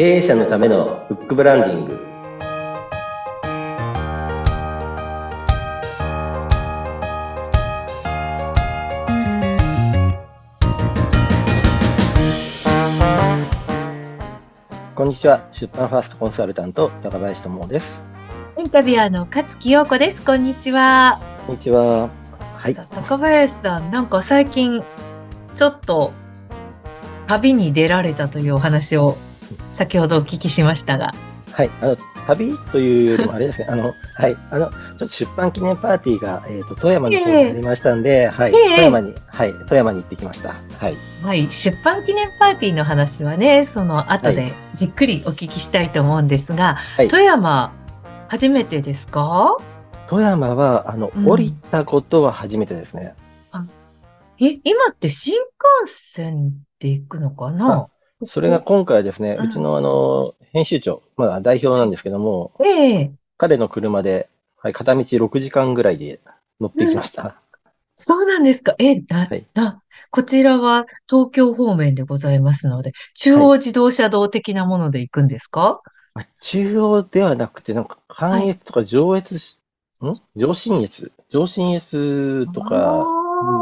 経営者のためのフックブランディング。こんにちは。出版ファーストコンサルタント高林智です。インタビュアーの勝木陽子です。こんにちは。こんにちは。はい。高林さんなんか最近ちょっと旅に出られたというお話を先ほどお聞きしましたが。はい、あの旅というよりもあれですね、あのはい。あのちょっと出版記念パーティーがえっ、ー、と富山の方にありましたんで、えー、はい、えー、富山にはい。富山に行ってきました。はい。はい、出版記念パーティーの話はね、その後でじっくりお聞きしたいと思うんですが、はい、富山初めてですか？富山はあの、うん、降りたことは初めてですね。え、今って新幹線で行くのかな？それが今回ですね、うちのあの、編集長、まあ代表なんですけども、ええ。彼の車で、はい、片道6時間ぐらいで乗ってきました。うん、そうなんですか。え、だ、はい、だ、こちらは東京方面でございますので、中央自動車道的なもので行くんですか、はい、中央ではなくて、なんか関越とか上越、はい、ん？上信越？上信越とか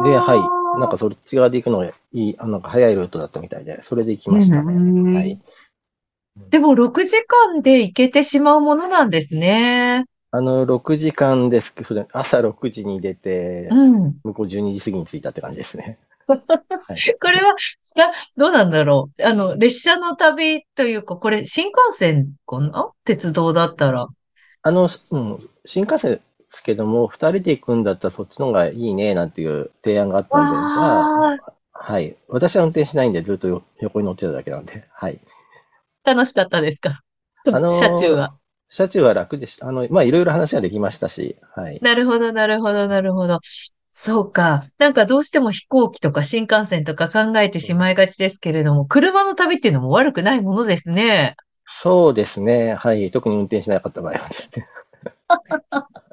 で、はい、なんかそっち側で行くのがいい、あなんか早いルートだったみたいで、それで行きましたね。はい。でも6時間で行けてしまうものなんですね。あの、6時間ですけど、朝6時に出て、うん、向こう12時過ぎに着いたって感じですね。はい、これは、どうなんだろう。あの、列車の旅というか、これ新幹線かな？鉄道だったら。あの、うん、新幹線けども、二人で行くんだったらそっちの方がいいね、なんていう提案があったんで、じゃあ、はい。私は運転しないんで、ずっと横に乗ってただけなんで、はい。楽しかったですか？あのー、車中は。車中は楽でした。あの、まあ、いろいろ話はできましたし、はい。なるほど、なるほど、なるほど。そうか。なんかどうしても飛行機とか新幹線とか考えてしまいがちですけれども、車の旅っていうのも悪くないものですね。そうですね。はい。特に運転しなかった場合はですね。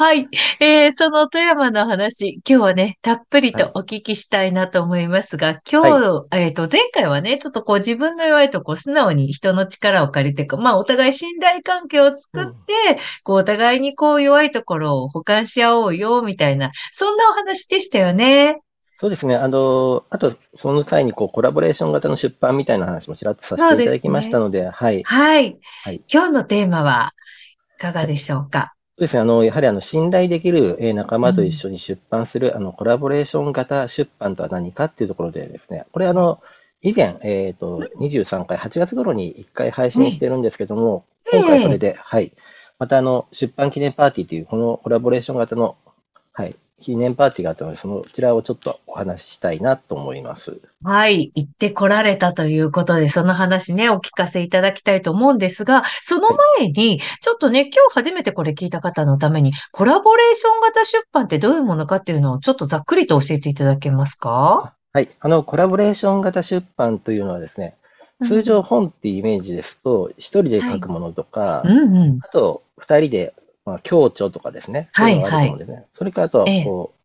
はい。えー、その富山の話、今日はね、たっぷりとお聞きしたいなと思いますが、今日、はい、えっ、ー、と、前回はね、ちょっとこう自分の弱いとこ素直に人の力を借りてか、まあ、お互い信頼関係を作って、うん、こう、お互いにこう弱いところを補完し合おうよ、みたいな、そんなお話でしたよね。そうですね。あの、あと、その際にこうコラボレーション型の出版みたいな話もちらっとさせていただきましたので、でね、はい。はい。はい。今日のテーマはいかがでしょうか？そうですね。あの、やはりあの、信頼できる仲間と一緒に出版する、うん、あの、コラボレーション型出版とは何かっていうところでですね、これあの、以前、えっ、ー、と、23回、8月頃に1回配信してるんですけども、今回それで、はい。またあの、出版記念パーティーという、このコラボレーション型の、はい、記念パーティーがあったので、その、こちらをちょっとお話ししたいなと思います。はい。行ってこられたということで、その話ね、お聞かせいただきたいと思うんですが、その前に、ちょっとね、今日初めてこれ聞いた方のために、コラボレーション型出版ってどういうものかっていうのをちょっとざっくりと教えていただけますか？はい。あの、コラボレーション型出版というのはですね、通常本っていうイメージですと、一人で書くものとか、はいうんうん、あと、二人でまあ、協調とかですね。はい、はい。それからあとは、こう、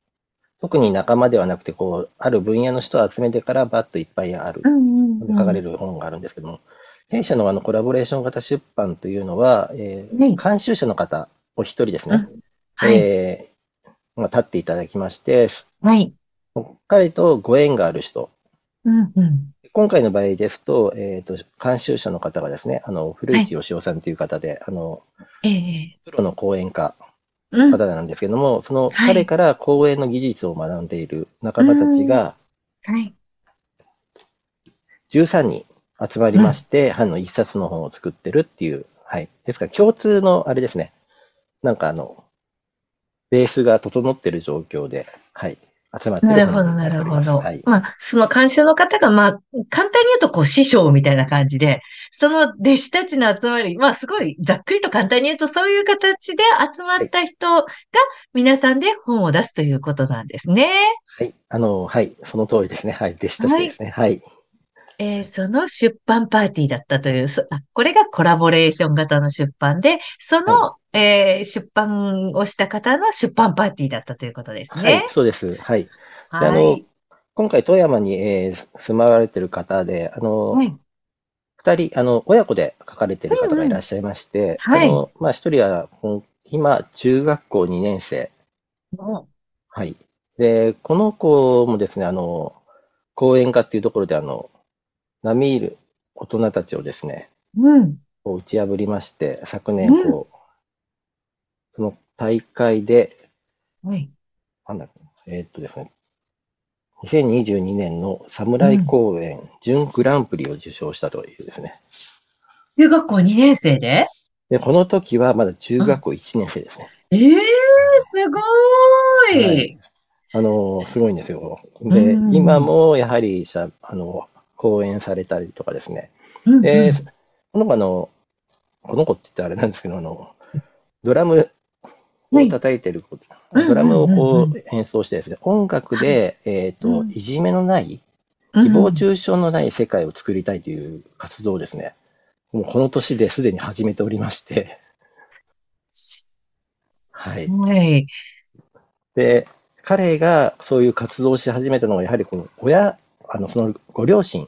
特に仲間ではなくて、こう、ある分野の人を集めてからバッといっぱいある、書かれる本があるんですけども、弊社のあのコラボレーション型出版というのは、えー、監修者の方お一人ですね、はい、えー、まあ、立っていただきまして、はい。彼とご縁がある人、うんうん、今回の場合ですと、えっ、ー、と、監修者の方がですね、あの、古市義雄さんという方で、はい、あの、ええプロの講演家方なんですけども、うん、その彼から講演の技術を学んでいる仲間たちが、はい。13人集まりまして、うん、あの、一冊の本を作ってるっていう、はい。ですから、共通の、あれですね、なんかあの、ベースが整ってる状況で、はい。集まってなるほど、なるほど。はい、まあ、その監修の方が、まあ、簡単に言うと、こう、師匠みたいな感じで、その弟子たちの集まり、まあ、すごい、ざっくりと簡単に言うと、そういう形で集まった人が、皆さんで本を出すということなんですね。はい。あの、はい。その通りですね。はい。弟子としてですね。はい、はいえー、その出版パーティーだったという、これがコラボレーション型の出版で、その、はい、えー、出版をした方の出版パーティーだったということですね。はい、そうです。はい。はい、あの今回、富山に、えー、住まわれてる方で、あの、はい、二人、あの、親子で書かれている方がいらっしゃいまして、うんうん、はい、あの、まあ、一人は、今、中学校2年生。はい。で、この子もですね、あの、講演家っていうところで、あの、並みいる大人たちをですね、うん。打ち破りまして、昨年、こう、うん、その大会で、はい。なんだえー、っとですね、2022年の侍公演準グランプリを受賞したというですね。中学校2年生で？で、この時はまだ中学校1年生ですね。ええー、すごーい、はい、あの、すごいんですよ。で、今もやはりしゃ、あの、講演されたりとかですね。で、この子あの、この子って言ってあれなんですけど、あの、ドラムを叩いてる、ドラムをこう演奏してですね、音楽で、えっ、と、いじめのない、誹謗中傷のない世界を作りたいという活動をですね、もうこの年ですでに始めておりまして、はい。はい。で、彼がそういう活動をし始めたのは、やはりこの親、あの、そのご両親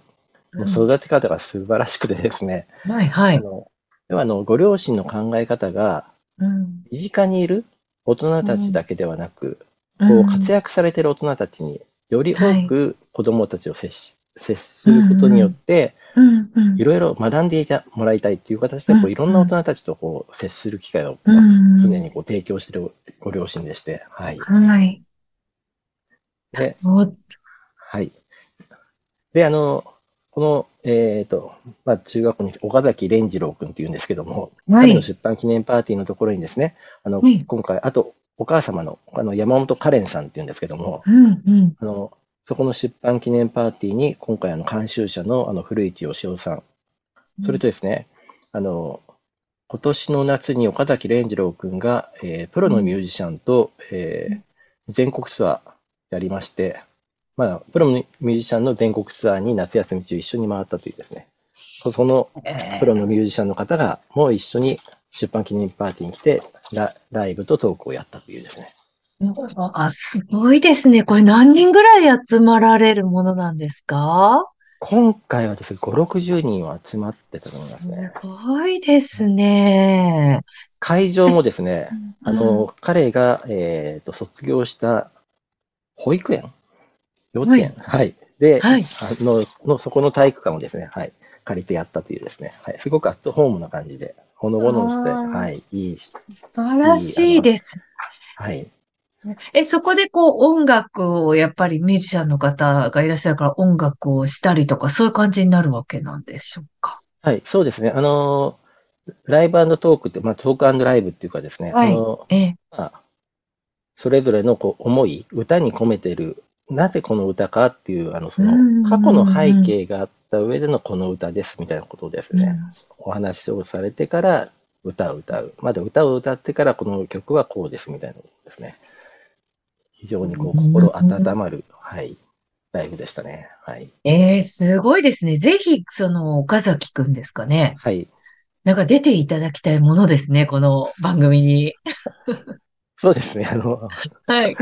の育て方が素晴らしくてですね。うん、はい、はい。あの、ではあの、ご両親の考え方が、身近にいる大人たちだけではなく、うん、こう活躍されている大人たちにより多く子供たちを接し、接することによって、いろいろ学んでいたもらいたいっていう形で、こういろんな大人たちとこう接する機会を常にこう提供しているご両親でして、はい。はい。で、はい。で、あの、この、えっ、ー、と、まあ、中学校に岡崎蓮次郎君っていうんですけども、はい、の出版記念パーティーのところにですね、あの、はい、今回、あと、お母様の、あの、山本カレンさんっていうんですけども、うんうん、あの、そこの出版記念パーティーに、今回、あの、監修者の、あの、古市義雄さん、それとですね、あの、今年の夏に岡崎蓮次郎君が、えー、プロのミュージシャンと、えー、全国ツアーやりまして、まあ、プロのミュージシャンの全国ツアーに夏休み中一緒に回ったというですね、そのプロのミュージシャンの方がもう一緒に出版記念パーティーに来てラ、ライブとトークをやったというですね。あ、すごいですね。これ何人ぐらい集まられるものなんですか？今回はですね、5、60人は集まってたと思いますね。すごいですね。会場もですね、あの、彼が、えっ、ー、と、卒業した保育園幼稚園、はい、はい。で、はい、あのの、そこの体育館をですね、はい、借りてやったというですね、はい、すごくアットホームな感じで、ほのぼのして、はい、いい。素晴らしいです。はい。え、そこでこう音楽をやっぱりミュージシャンの方がいらっしゃるから音楽をしたりとかそういう感じになるわけなんでしょうか？はい、そうですね。あの、ライブトークって、まあトークライブっていうかですね、はい、あの、ええ、まあ、それぞれのこう思い、歌に込めてるなぜこの歌かっていう、あの、その、過去の背景があった上でのこの歌ですみたいなことですね。お話をされてから歌を歌う。まだ歌を歌ってからこの曲はこうですみたいなことですね。非常にこう、心温まる、はい、ライブでしたね。はい。ええー、すごいですね。ぜひ、その、岡崎くんですかね。はい。なんか出ていただきたいものですね、この番組に。そうですね、あの、はい。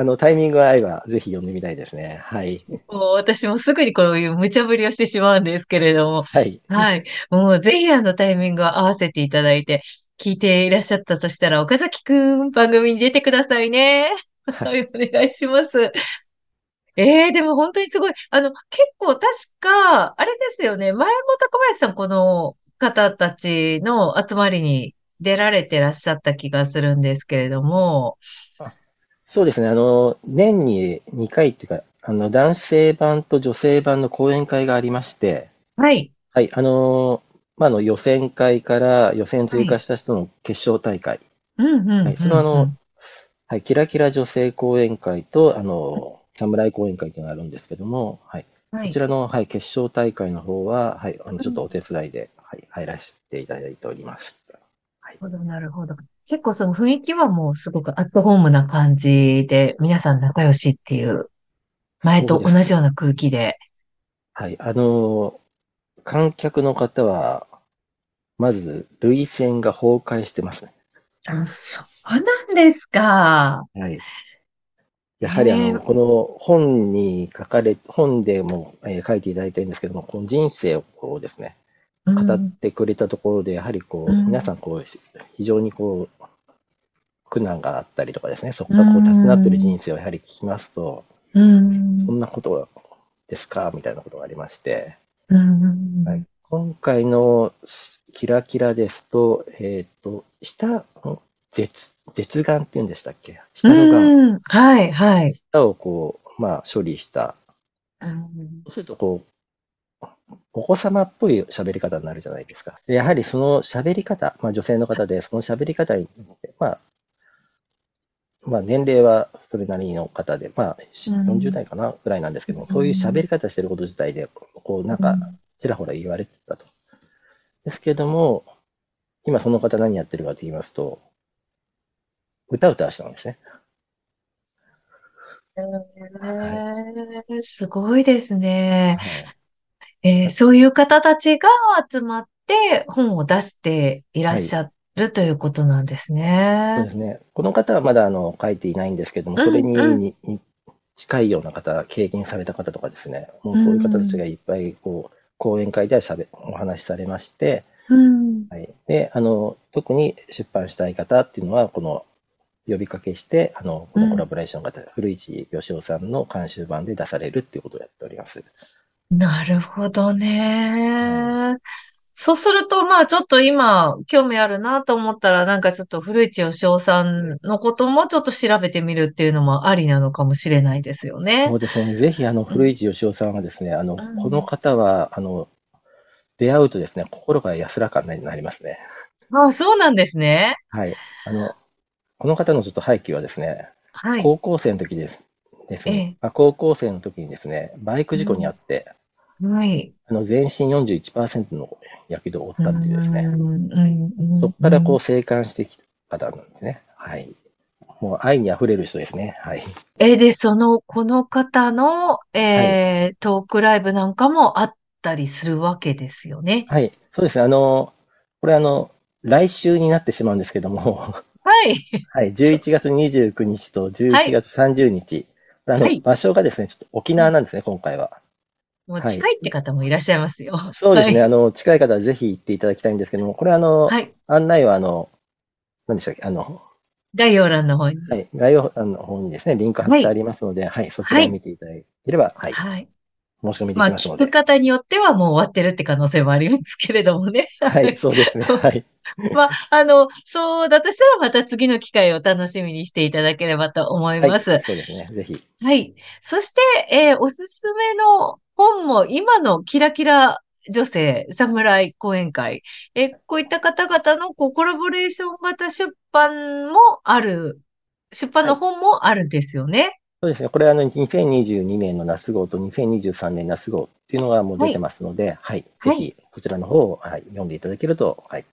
あの、タイミングが合えば、ぜひ読んでみたいですね。はい。もう私もすぐにこういう無茶ぶりをしてしまうんですけれども。はい。はい。もうぜひあのタイミングを合わせていただいて、聞いていらっしゃったとしたら、岡崎くん、番組に出てくださいね。はい、お願いします。ええー、でも本当にすごい。あの、結構確か、あれですよね。前本小林さん、この方たちの集まりに出られてらっしゃった気がするんですけれども。そうですね。あの、年に2回っていうか、あの、男性版と女性版の講演会がありまして、はい。はい。あの、まあ、あの、予選会から予選通過した人の決勝大会。うんうん。はい。そのあの、はい、キラキラ女性講演会と、あの、侍講演会というのがあるんですけども、はい。はい、こちらの、はい、決勝大会の方は、はい、あの、ちょっとお手伝いで、はい、入らせていただいております。なるほど、なるほど。結構その雰囲気はもうすごくアットホームな感じで、皆さん仲良しっていう、前と同じような空気で。はい。あの、観客の方は、まず、類線が崩壊してますね。あ、そうなんですか。はい。やはりあの、この本に書かれ、本でも、えー、書いていただいてるんですけども、この人生をこうですね、語ってくれたところで、やはりこう、皆さんこう、非常にこう、苦難があったりとかですね、そこがこう立ち直ってる人生をやはり聞きますと、そんなことですか？みたいなことがありまして、はい、今回のキラキラですと、えっ、ー、と、下、絶、絶眼っていうんでしたっけ？下の眼。はい、はい。下をこう、まあ、処理した。そうすると、こう、お子様っぽい喋り方になるじゃないですか。やはりその喋り方、まあ女性の方で、その喋り方に、まあ、まあ年齢はそれなりの方で、まあ40代かなぐらいなんですけども、そういう喋り方してること自体で、こうなんかちらほら言われてたと。ですけども、今その方何やってるかと言いますと、歌歌したんですね。えー、すごいですね。えー、そういう方たちが集まって本を出していらっしゃる、ということなんですね。そうですね。この方はまだあの書いていないんですけども、それにうんうん、近いような方、経験された方とかですね、もうそういう方たちがいっぱいこう講演会ではしゃべお話しされまして、うんはい、であの特に出版したい方っていうのは、この呼びかけして、あの、このコラボレーション型、うん、古市義雄さんの監修版で出されるっていうことをやっております。なるほどね。うん、そうすると、まあちょっと今、興味あるなと思ったら、なんかちょっと古市義雄さんのこともちょっと調べてみるっていうのもありなのかもしれないですよね。そうですね。ぜひ、あの、古市義雄さんはですね、あの、この方は、あの、出会うとですね、心が安らかになりますね。ああ、そうなんですね。はい。あの、この方のちょっと背景はですね、はい、高校生の時です。ですね、ええ、高校生の時にですね、バイク事故にあって、うん、はい、あの全身41%のやけどを負ったっていうですね、そこからこう生還してきた方なんですね。はい。もう愛に溢れる人ですね。はい。え、で、その、この方の、えー、はい、トークライブなんかもあったりするわけですよね。はい。そうですね。あの、これあの、来週になってしまうんですけども、はい。はい。11月29日と11月30日。はい、あの、はい、場所がですね、ちょっと沖縄なんですね、今回は。もう近いって方もいらっしゃいますよ。はい、そうですね。あの、近い方はぜひ行っていただきたいんですけども、これあの、はい、案内はあの、何でしたっけ、あの、概要欄の方に。はい。概要欄の方にですね、リンク貼ってありますので、はい、そちらを見ていただければ、はい。はい。申し込みできますので。まあ、聞く方によってはもう終わってるって可能性もありますけれどもね。はい、そうですね。はい。まあ、あの、そうだとしたらまた次の機会を楽しみにしていただければと思います。はい、そうですね。ぜひ。はい。そして、えー、おすすめの本も今のキラキラ女性、侍講演会、えこういった方々のこうコラボレーション型出版もある、出版の本もあるんですよね。はいそうですね。これはあの2022年の夏号と2023年夏号っていうのがもう出てますので、はい。はい、ぜひこちらの方を、はい、読んでいただけると、はい、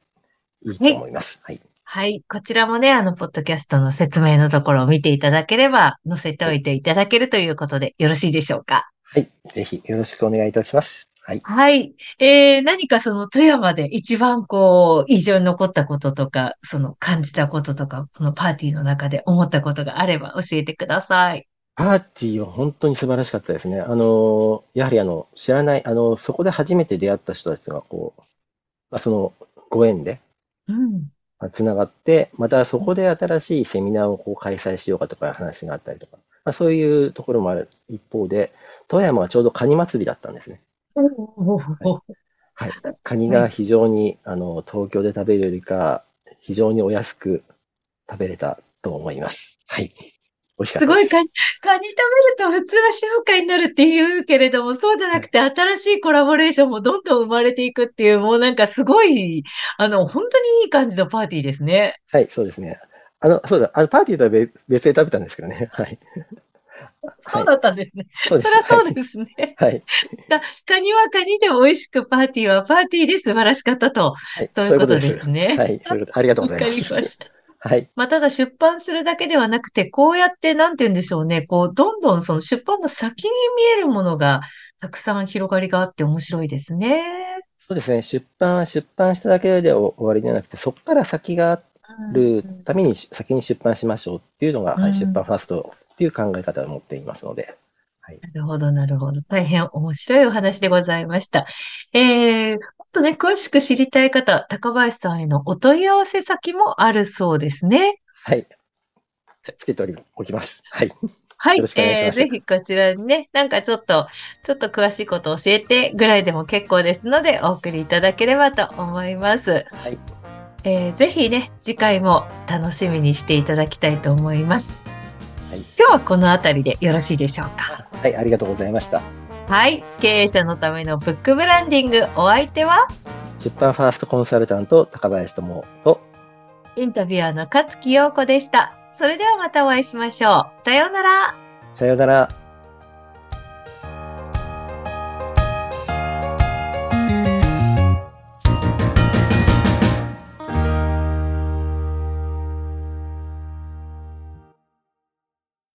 いいと思います。はい。はい。こちらもね、あの、ポッドキャストの説明のところを見ていただければ、載せておいていただけるということで、よろしいでしょうか。はい。ぜひよろしくお願いいたします。はい。はい。えー、何かその富山で一番こう、印象に残ったこととか、その感じたこととか、このパーティーの中で思ったことがあれば教えてください。パーティーは本当に素晴らしかったですね。あの、やはりあの、知らない、あの、そこで初めて出会った人たちが、こう、まあ、その、ご縁で、うん。つながって、またそこで新しいセミナーをこう開催しようかとか話があったりとか、まあ、そういうところもある一方で、富山はちょうどカニ祭りだったんですね。はい、はい。カニが非常に、あの、東京で食べるよりか、非常にお安く食べれたと思います。はい。美味しかったす。すごいカニ、カニ食べると普通は静かになるって言うけれども、そうじゃなくて新しいコラボレーションもどんどん生まれていくっていう、もうなんかすごい、あの、本当にいい感じのパーティーですね。はい、そうですね。あの、そうだ、あの、パーティーとは別別で食べたんですけどね。はい。そうだったんですね。そりゃそうですね。はい。カニはカニで美味しく、パーティーはパーティーで素晴らしかったと。はい、そういうことですね。はい。ありがとうございます。わかりました。はい。まあ、ただ出版するだけではなくて、こうやって、なんて言うんでしょうね、こう、どんどんその出版の先に見えるものが、たくさん広がりがあって面白いですね。そうですね。出版は出版しただけで終わりではなくて、そこから先があるために先に出版しましょうっていうのが、はい、出版ファーストっていう考え方を持っていますので、はい、なるほど、なるほど。大変面白いお話でございました。えー、もっとね、詳しく知りたい方、高林さんへのお問い合わせ先もあるそうですね。はい。つけておきます。はい。はい。えー、ぜひこちらにね、なんかちょっと、ちょっと詳しいことを教えてぐらいでも結構ですので、お送りいただければと思います。はい。えー、ぜひね、次回も楽しみにしていただきたいと思います。はい、今日はこの辺りでよろしいでしょうか？はい、ありがとうございました。はい、経営者のためのブックブランディング、お相手は？出版ファーストコンサルタント高林智とインタビュアーの勝木陽子でした。それではまたお会いしましょう。さようなら。さようなら。